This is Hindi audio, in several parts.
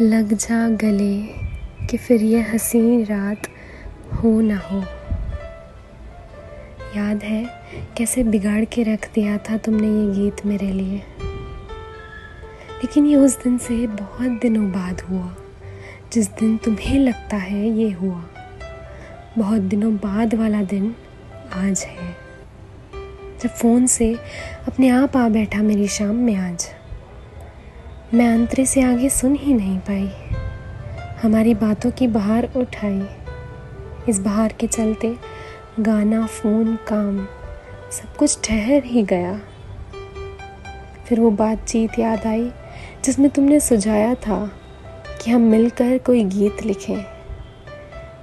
लग जा गले कि फिर ये हसीन रात हो ना हो। याद है कैसे बिगाड़ के रख दिया था तुमने ये गीत मेरे लिए? लेकिन ये उस दिन से बहुत दिनों बाद हुआ, जिस दिन तुम्हें लगता है ये हुआ। बहुत दिनों बाद वाला दिन आज है। जब फ़ोन से अपने आप आ बैठा मेरी शाम में आज। मैं अंतरे से आगे सुन ही नहीं पाई। हमारी बातों की बहार उठाई। इस बहार के चलते गाना, फ़ोन, काम, सब कुछ ठहर ही गया। फिर वो बातचीत याद आई, जिसमें तुमने सुझाया था कि हम मिलकर कोई गीत लिखें।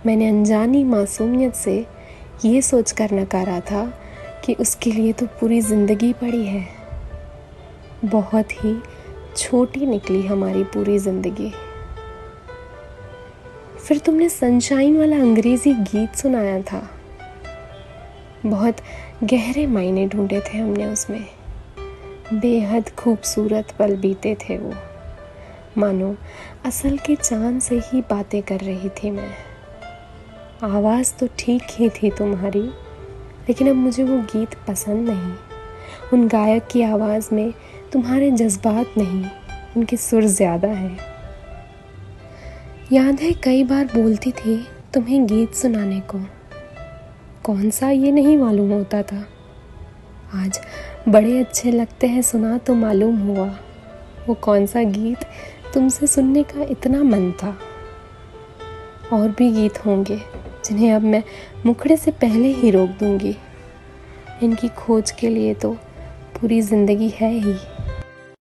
मैंने अनजानी मासूमियत से ये सोच कर नकारा था कि उसके लिए तो पूरी ज़िंदगी पड़ी है। बहुत ही छोटी निकली हमारी पूरी ज़िंदगी। फिर तुमने सनशाइन वाला अंग्रेज़ी गीत सुनाया था। बहुत गहरे मायने ढूंढे थे हमने उसमें। बेहद खूबसूरत पल बीते थे वो। मानो, असल के चाँद से ही बातें कर रही थी मैं। आवाज़ तो ठीक ही थी तुम्हारी, लेकिन अब मुझे वो गीत पसंद नहीं। उन गायक की आवाज़ में तुम्हारे जज्बात नहीं, उनके सुर ज़्यादा है। याद है, कई बार बोलती थी तुम्हें गीत सुनाने को। कौन सा ये नहीं मालूम होता था? आज बड़े अच्छे लगते हैं सुना तो मालूम हुआ। वो कौन सा गीत तुमसे सुनने का इतना मन था? और भी गीत होंगे जिन्हें अब मैं मुखड़े से पहले ही रोक दूँगी। इनकी खोज के लिए तो पूरी ज़िंदगी है ही।